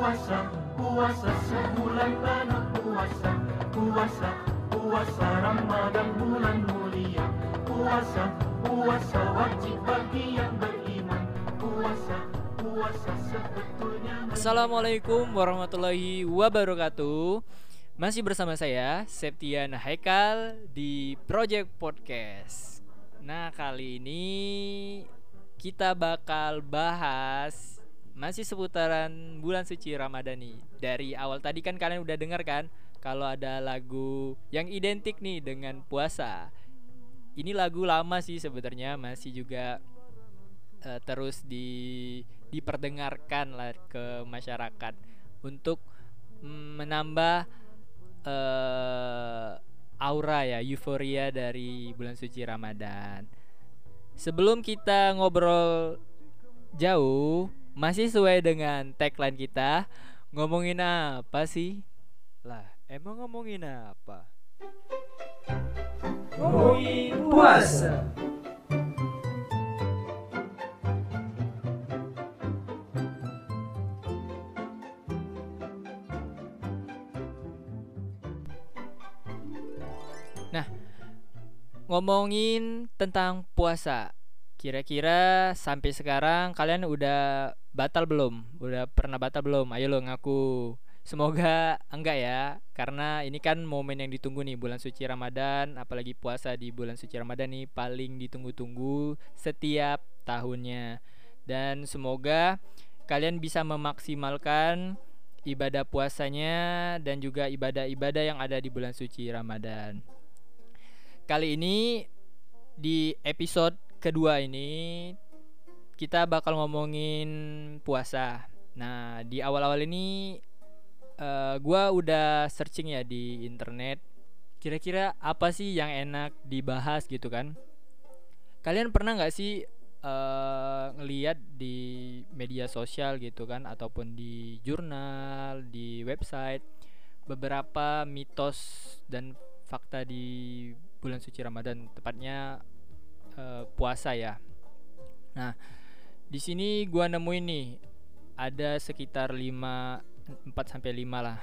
puasa puasa sebulan penuh puasa. Puasa puasa Ramadan bulan mulia. Puasa puasa wajib bagi yang beriman. Puasa puasa sebetulnya Assalamualaikum warahmatullahi wabarakatuh. Masih bersama saya Septian Haikal di Project Podcast. Nah kali ini kita bakal bahas masih seputaran bulan suci Ramadan nih Dari awal tadi kan kalian udah dengar kan Kalau ada lagu yang identik nih dengan puasa. Ini lagu lama sih sebenarnya masih juga eh, terus di diperdengarkan lah ke masyarakat. Untuk mm, menambah eh, aura ya euforia dari bulan suci Ramadan. Sebelum kita ngobrol jauh, masih sesuai dengan tagline kita, ngomongin apa sih? Lah, emang ngomongin apa? Ngomongin puasa. ngomongin tentang puasa. Kira-kira sampai sekarang kalian udah batal belum? Udah pernah batal belum? Ayo lo ngaku. Semoga enggak ya, karena ini kan momen yang ditunggu nih bulan suci Ramadan, apalagi puasa di bulan suci Ramadan nih paling ditunggu-tunggu setiap tahunnya. Dan semoga kalian bisa memaksimalkan ibadah puasanya dan juga ibadah-ibadah yang ada di bulan suci Ramadan. Kali ini di episode kedua ini kita bakal ngomongin puasa. Nah, di awal-awal ini uh, gua udah searching ya di internet kira-kira apa sih yang enak dibahas gitu kan. Kalian pernah nggak sih uh, ngeliat di media sosial gitu kan ataupun di jurnal, di website beberapa mitos dan fakta di bulan suci Ramadan, tepatnya uh, puasa ya. Nah, di sini gua nemuin nih ada sekitar 5 4 sampai 5 lah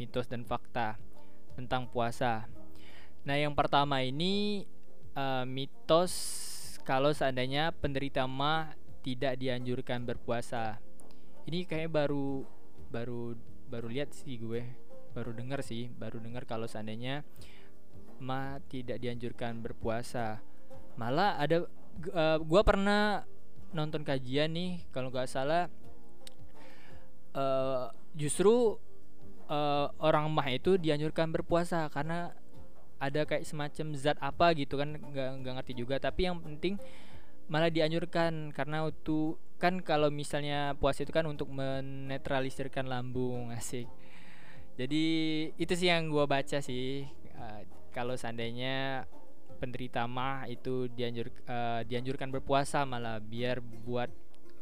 mitos dan fakta tentang puasa. Nah, yang pertama ini uh, mitos kalau seandainya penderita mah tidak dianjurkan berpuasa. Ini kayaknya baru baru baru lihat sih gue, baru dengar sih, baru dengar kalau seandainya ma tidak dianjurkan berpuasa malah ada uh, gua pernah nonton kajian nih kalau nggak salah uh, justru uh, orang mah itu dianjurkan berpuasa karena ada kayak semacam zat apa gitu kan nggak nggak ngerti juga. Tapi yang penting malah dianjurkan karena itu kan kalau misalnya puasa itu kan untuk menetralisirkan lambung asik. Jadi itu sih yang gue baca sih uh, kalau seandainya penderita mah itu dianjur uh, dianjurkan berpuasa malah biar buat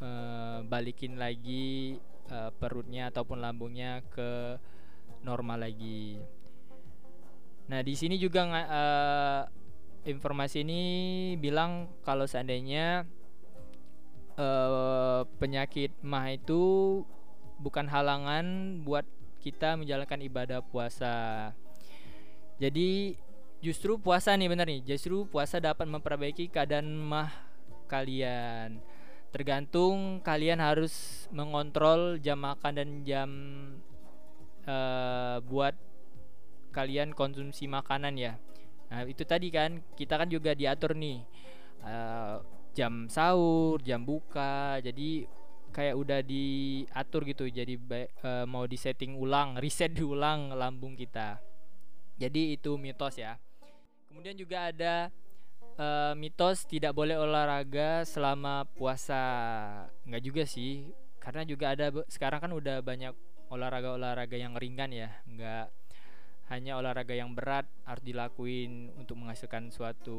uh, balikin lagi uh, perutnya ataupun lambungnya ke normal lagi. Nah di sini juga uh, informasi ini bilang kalau seandainya uh, penyakit mah itu bukan halangan buat kita menjalankan ibadah puasa. Jadi justru puasa nih bener nih, justru puasa dapat memperbaiki keadaan mah kalian. Tergantung kalian harus mengontrol jam makan dan jam uh, buat kalian konsumsi makanan ya. Nah itu tadi kan kita kan juga diatur nih uh, jam sahur, jam buka, jadi kayak udah diatur gitu. Jadi uh, mau disetting ulang, reset diulang lambung kita. Jadi itu mitos ya. Kemudian juga ada uh, mitos tidak boleh olahraga selama puasa. Enggak juga sih, karena juga ada sekarang kan udah banyak olahraga-olahraga yang ringan ya, enggak hanya olahraga yang berat harus dilakuin untuk menghasilkan suatu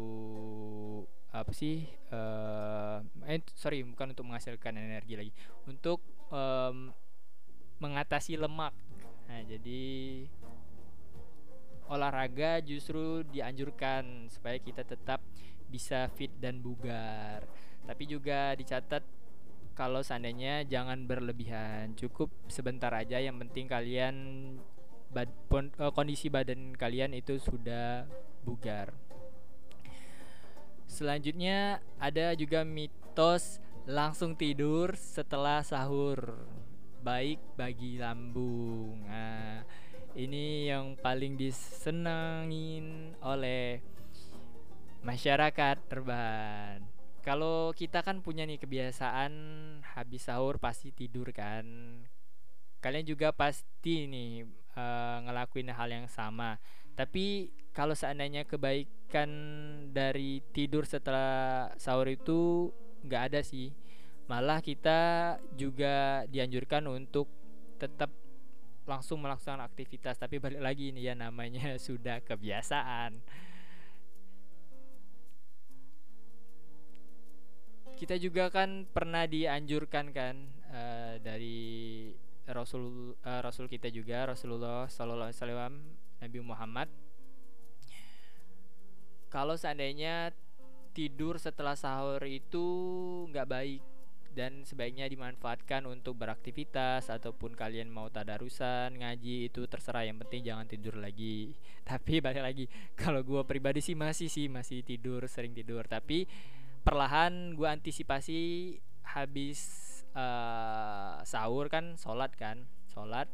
apa sih uh, eh sorry bukan untuk menghasilkan energi lagi. Untuk um, mengatasi lemak. Nah jadi olahraga justru dianjurkan supaya kita tetap bisa fit dan bugar. Tapi juga dicatat kalau seandainya jangan berlebihan cukup sebentar aja. Yang penting kalian bad, pon, uh, kondisi badan kalian itu sudah bugar. Selanjutnya ada juga mitos langsung tidur setelah sahur. Baik bagi lambung. Nah ini yang paling disenangin oleh masyarakat terbahan. Kalau kita kan punya nih kebiasaan habis sahur pasti tidur kan. Kalian juga pasti nih uh, ngelakuin hal yang sama. Tapi kalau seandainya kebaikan dari tidur setelah sahur itu nggak ada sih. Malah kita juga dianjurkan untuk tetap langsung melaksanakan aktivitas tapi balik lagi ini ya namanya sudah kebiasaan. Kita juga kan pernah dianjurkan kan uh, dari Rasul uh, Rasul kita juga Rasulullah Wasallam Nabi Muhammad. Kalau seandainya tidur setelah sahur itu nggak baik dan sebaiknya dimanfaatkan untuk beraktivitas ataupun kalian mau tadarusan ngaji itu terserah. Yang penting jangan tidur lagi. Tapi balik lagi kalau gue pribadi sih masih sih masih tidur sering tidur. Tapi perlahan gue antisipasi habis uh, sahur kan sholat kan sholat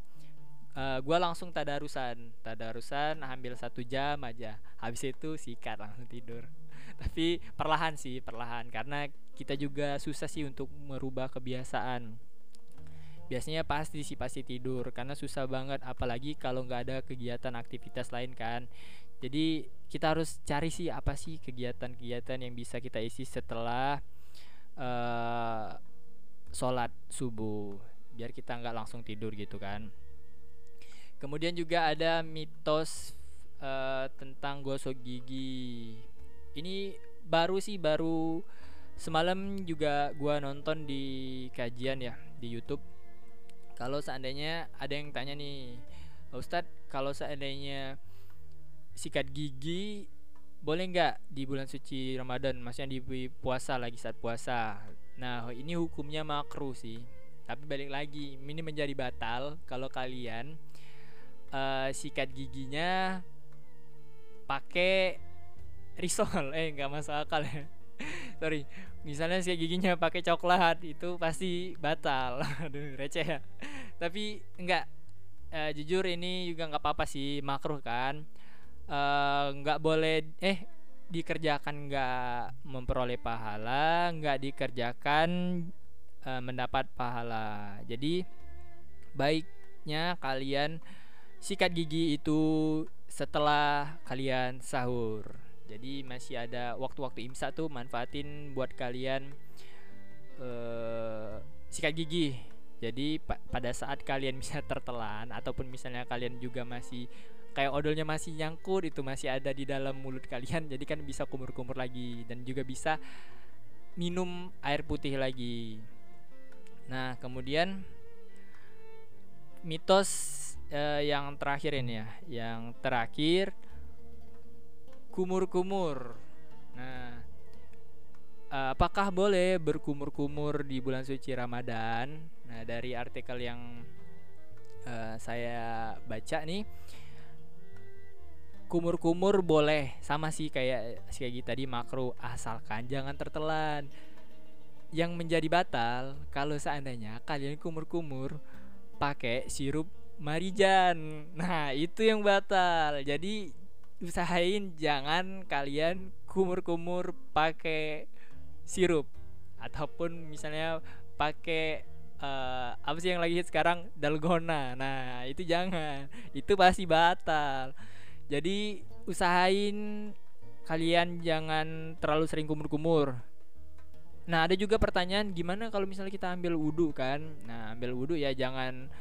uh, eh, gue langsung tadarusan. Tadarusan ambil satu jam aja. Habis itu sikat langsung tidur. Tapi perlahan sih perlahan. Karena kita juga susah sih untuk merubah kebiasaan. Biasanya pasti sih pasti tidur karena susah banget apalagi kalau nggak ada kegiatan aktivitas lain kan. Jadi kita harus cari sih apa sih kegiatan-kegiatan yang bisa kita isi setelah uh, sholat subuh biar kita nggak langsung tidur gitu kan. Kemudian juga ada mitos uh, tentang gosok gigi. Ini baru sih baru semalam juga gua nonton di kajian ya di YouTube. Kalau seandainya ada yang tanya nih Ustadz kalau seandainya sikat gigi boleh nggak di bulan suci Ramadan? Maksudnya di puasa lagi saat puasa. Nah ini hukumnya makruh sih. Tapi balik lagi ini menjadi batal kalau kalian uh, sikat giginya pakai risol. Eh nggak masuk akal ya. Sorry misalnya sikat giginya pakai coklat itu pasti batal. Aduh receh ya. Tapi enggak uh, jujur ini juga nggak apa-apa sih makruh kan. Eh, nggak uh, boleh eh dikerjakan nggak memperoleh pahala nggak dikerjakan uh, mendapat pahala. Jadi baiknya kalian sikat gigi itu setelah kalian sahur jadi masih ada waktu-waktu imsak tuh manfaatin buat kalian uh, sikat gigi. Jadi pa pada saat kalian bisa tertelan ataupun misalnya kalian juga masih kayak odolnya masih nyangkut itu masih ada di dalam mulut kalian jadi kan bisa kumur-kumur lagi dan juga bisa minum air putih lagi. Nah kemudian mitos uh, yang terakhir ini ya. Yang terakhir kumur-kumur nah uh, apakah boleh berkumur-kumur di bulan suci Ramadan? Nah dari artikel yang uh, saya baca nih kumur-kumur boleh sama sih kayak kayak tadi makro asalkan jangan tertelan. Yang menjadi batal kalau seandainya kalian kumur-kumur pakai sirup marijan. Nah itu yang batal. Jadi usahain jangan kalian kumur-kumur pakai sirup. Ataupun misalnya pakai uh, apa sih yang lagi sekarang? Dalgona. Nah itu jangan. Itu pasti batal. Jadi usahain kalian jangan terlalu sering kumur-kumur. Nah ada juga pertanyaan gimana kalau misalnya kita ambil wudhu kan? Nah ambil wudhu ya jangan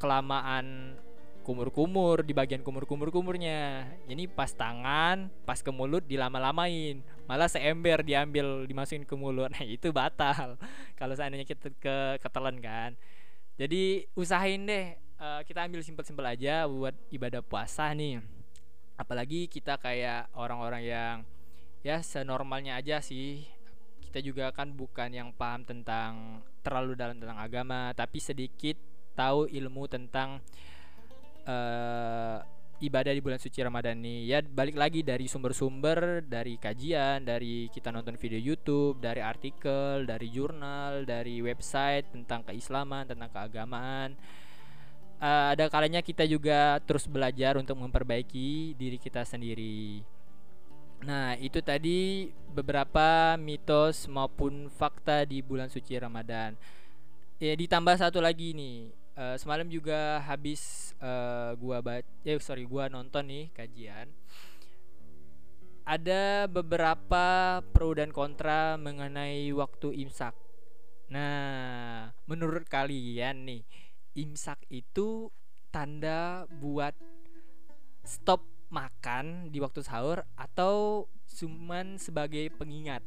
kelamaan kumur-kumur di bagian kumur-kumur-kumurnya. Ini pas tangan, pas ke mulut dilama-lamain. Malah seember diambil dimasukin ke mulut. Nah, itu batal. Kalau seandainya kita ke ketelan kan. Jadi usahain deh uh, kita ambil simpel-simpel aja buat ibadah puasa nih apalagi kita kayak orang-orang yang ya senormalnya aja sih kita juga kan bukan yang paham tentang terlalu dalam tentang agama, tapi sedikit tahu ilmu tentang uh, ibadah di bulan suci Ramadan ini. Ya balik lagi dari sumber-sumber, dari kajian, dari kita nonton video YouTube, dari artikel, dari jurnal, dari website tentang keislaman, tentang keagamaan. Uh, ada kalanya kita juga terus belajar untuk memperbaiki diri kita sendiri. Nah, itu tadi beberapa mitos maupun fakta di bulan suci Ramadan. Ya, ditambah satu lagi nih. Uh, semalam juga habis uh, gua baca eh sorry, gua nonton nih kajian. Ada beberapa pro dan kontra mengenai waktu imsak. Nah, menurut kalian nih, imsak itu tanda buat stop makan di waktu sahur atau cuman sebagai pengingat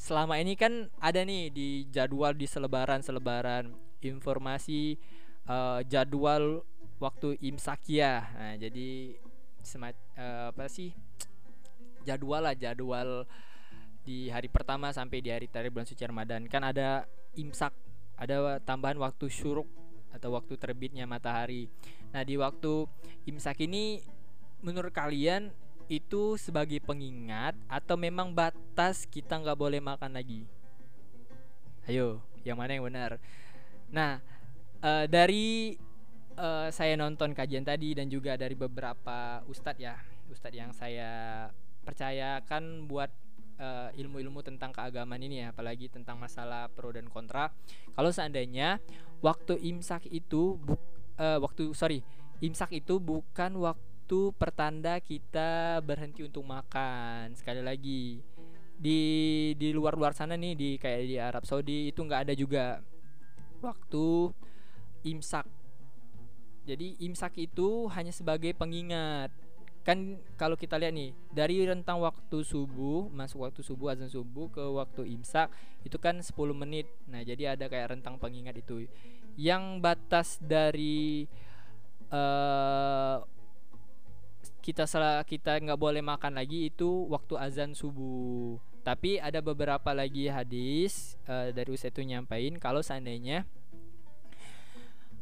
selama ini kan ada nih di jadwal di selebaran selebaran informasi uh, jadwal waktu imsak ya nah jadi semat uh, apa sih jadwal lah jadwal di hari pertama sampai di hari terakhir bulan suci Ramadan kan ada imsak ada tambahan waktu syuruk atau waktu terbitnya matahari nah di waktu imsak ini menurut kalian itu sebagai pengingat atau memang batas kita nggak boleh makan lagi? Ayo, yang mana yang benar? Nah, uh, dari uh, saya nonton kajian tadi dan juga dari beberapa ustadz ya, ustadz yang saya percayakan buat uh, ilmu-ilmu tentang keagamaan ini ya, apalagi tentang masalah pro dan kontra. Kalau seandainya waktu imsak itu, bu, uh, waktu sorry, imsak itu bukan waktu pertanda kita berhenti untuk makan sekali lagi di di luar luar sana nih di kayak di Arab Saudi itu nggak ada juga waktu imsak. Jadi imsak itu hanya sebagai pengingat. Kan kalau kita lihat nih dari rentang waktu subuh masuk waktu subuh azan subuh ke waktu imsak itu kan 10 menit. Nah jadi ada kayak rentang pengingat itu. Yang batas dari uh, kita salah kita nggak boleh makan lagi itu waktu azan subuh tapi ada beberapa lagi hadis uh, dari Ustaz itu nyampain kalau seandainya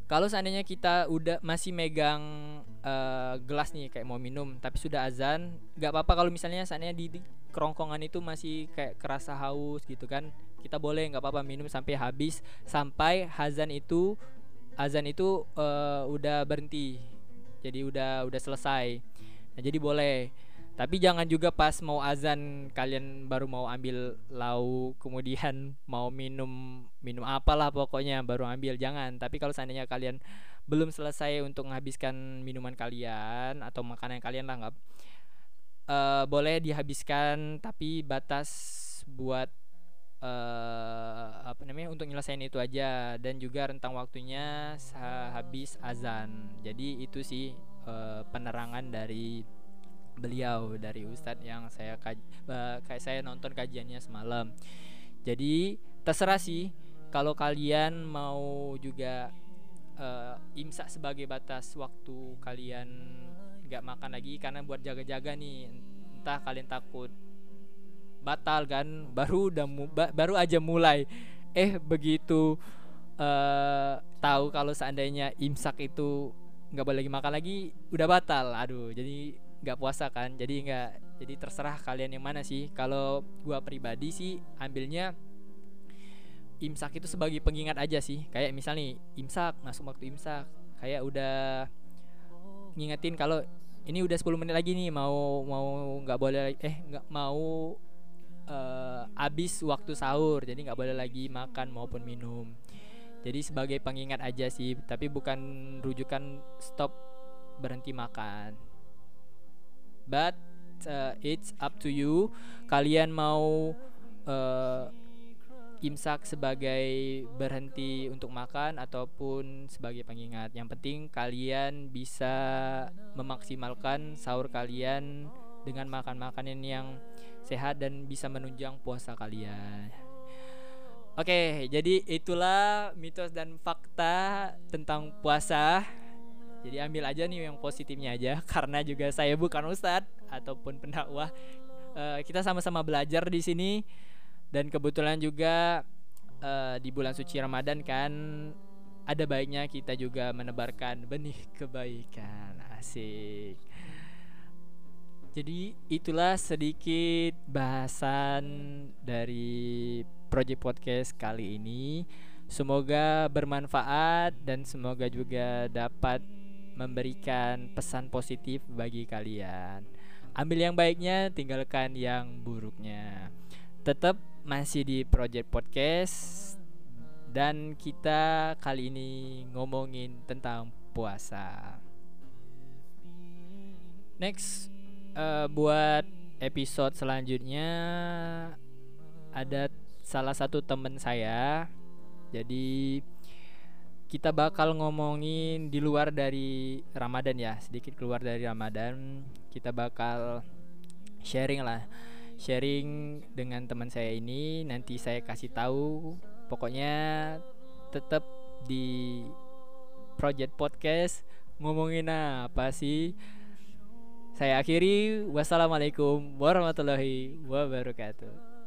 kalau seandainya kita udah masih megang uh, gelas nih kayak mau minum tapi sudah azan nggak apa-apa kalau misalnya seandainya di, kerongkongan itu masih kayak kerasa haus gitu kan kita boleh nggak apa-apa minum sampai habis sampai azan itu azan itu uh, udah berhenti jadi udah udah selesai Nah, jadi boleh. Tapi jangan juga pas mau azan kalian baru mau ambil lauk kemudian mau minum minum apalah pokoknya baru ambil jangan. Tapi kalau seandainya kalian belum selesai untuk menghabiskan minuman kalian atau makanan kalian lah nggak uh, boleh dihabiskan tapi batas buat uh, apa namanya untuk nyelesain itu aja dan juga rentang waktunya habis azan. Jadi itu sih uh, penerangan dari beliau dari ustadz yang saya kayak saya nonton kajiannya semalam. Jadi terserah sih kalau kalian mau juga uh, imsak sebagai batas waktu kalian nggak makan lagi karena buat jaga-jaga nih entah kalian takut batal kan baru udah ba baru aja mulai eh begitu uh, tahu kalau seandainya imsak itu nggak boleh lagi makan lagi udah batal aduh jadi nggak puasa kan. Jadi nggak jadi terserah kalian yang mana sih. Kalau gua pribadi sih ambilnya imsak itu sebagai pengingat aja sih. Kayak misalnya imsak masuk waktu imsak. Kayak udah ngingetin kalau ini udah 10 menit lagi nih mau mau nggak boleh eh nggak mau uh, habis waktu sahur. Jadi nggak boleh lagi makan maupun minum. Jadi sebagai pengingat aja sih tapi bukan rujukan stop berhenti makan but uh, it's up to you kalian mau uh, imsak sebagai berhenti untuk makan ataupun sebagai pengingat. Yang penting kalian bisa memaksimalkan sahur kalian dengan makan makanan yang sehat dan bisa menunjang puasa kalian. Oke, jadi itulah mitos dan fakta tentang puasa. Jadi ambil aja nih yang positifnya aja karena juga saya bukan ustadz ataupun pendakwah. Uh, kita sama-sama belajar di sini Dan kebetulan juga uh, di bulan suci Ramadan kan ada baiknya kita juga menebarkan benih kebaikan. Asik. Jadi itulah sedikit bahasan dari project podcast kali ini. Semoga bermanfaat dan semoga juga dapat memberikan pesan positif bagi kalian. Ambil yang baiknya, tinggalkan yang buruknya. Tetap masih di project podcast dan kita kali ini ngomongin tentang puasa. Next uh, buat episode selanjutnya ada salah satu temen saya jadi kita bakal ngomongin di luar dari Ramadan ya, sedikit keluar dari Ramadan. Kita bakal sharing lah. Sharing dengan teman saya ini nanti saya kasih tahu. Pokoknya tetap di project podcast ngomongin apa sih? Saya akhiri wassalamualaikum warahmatullahi wabarakatuh.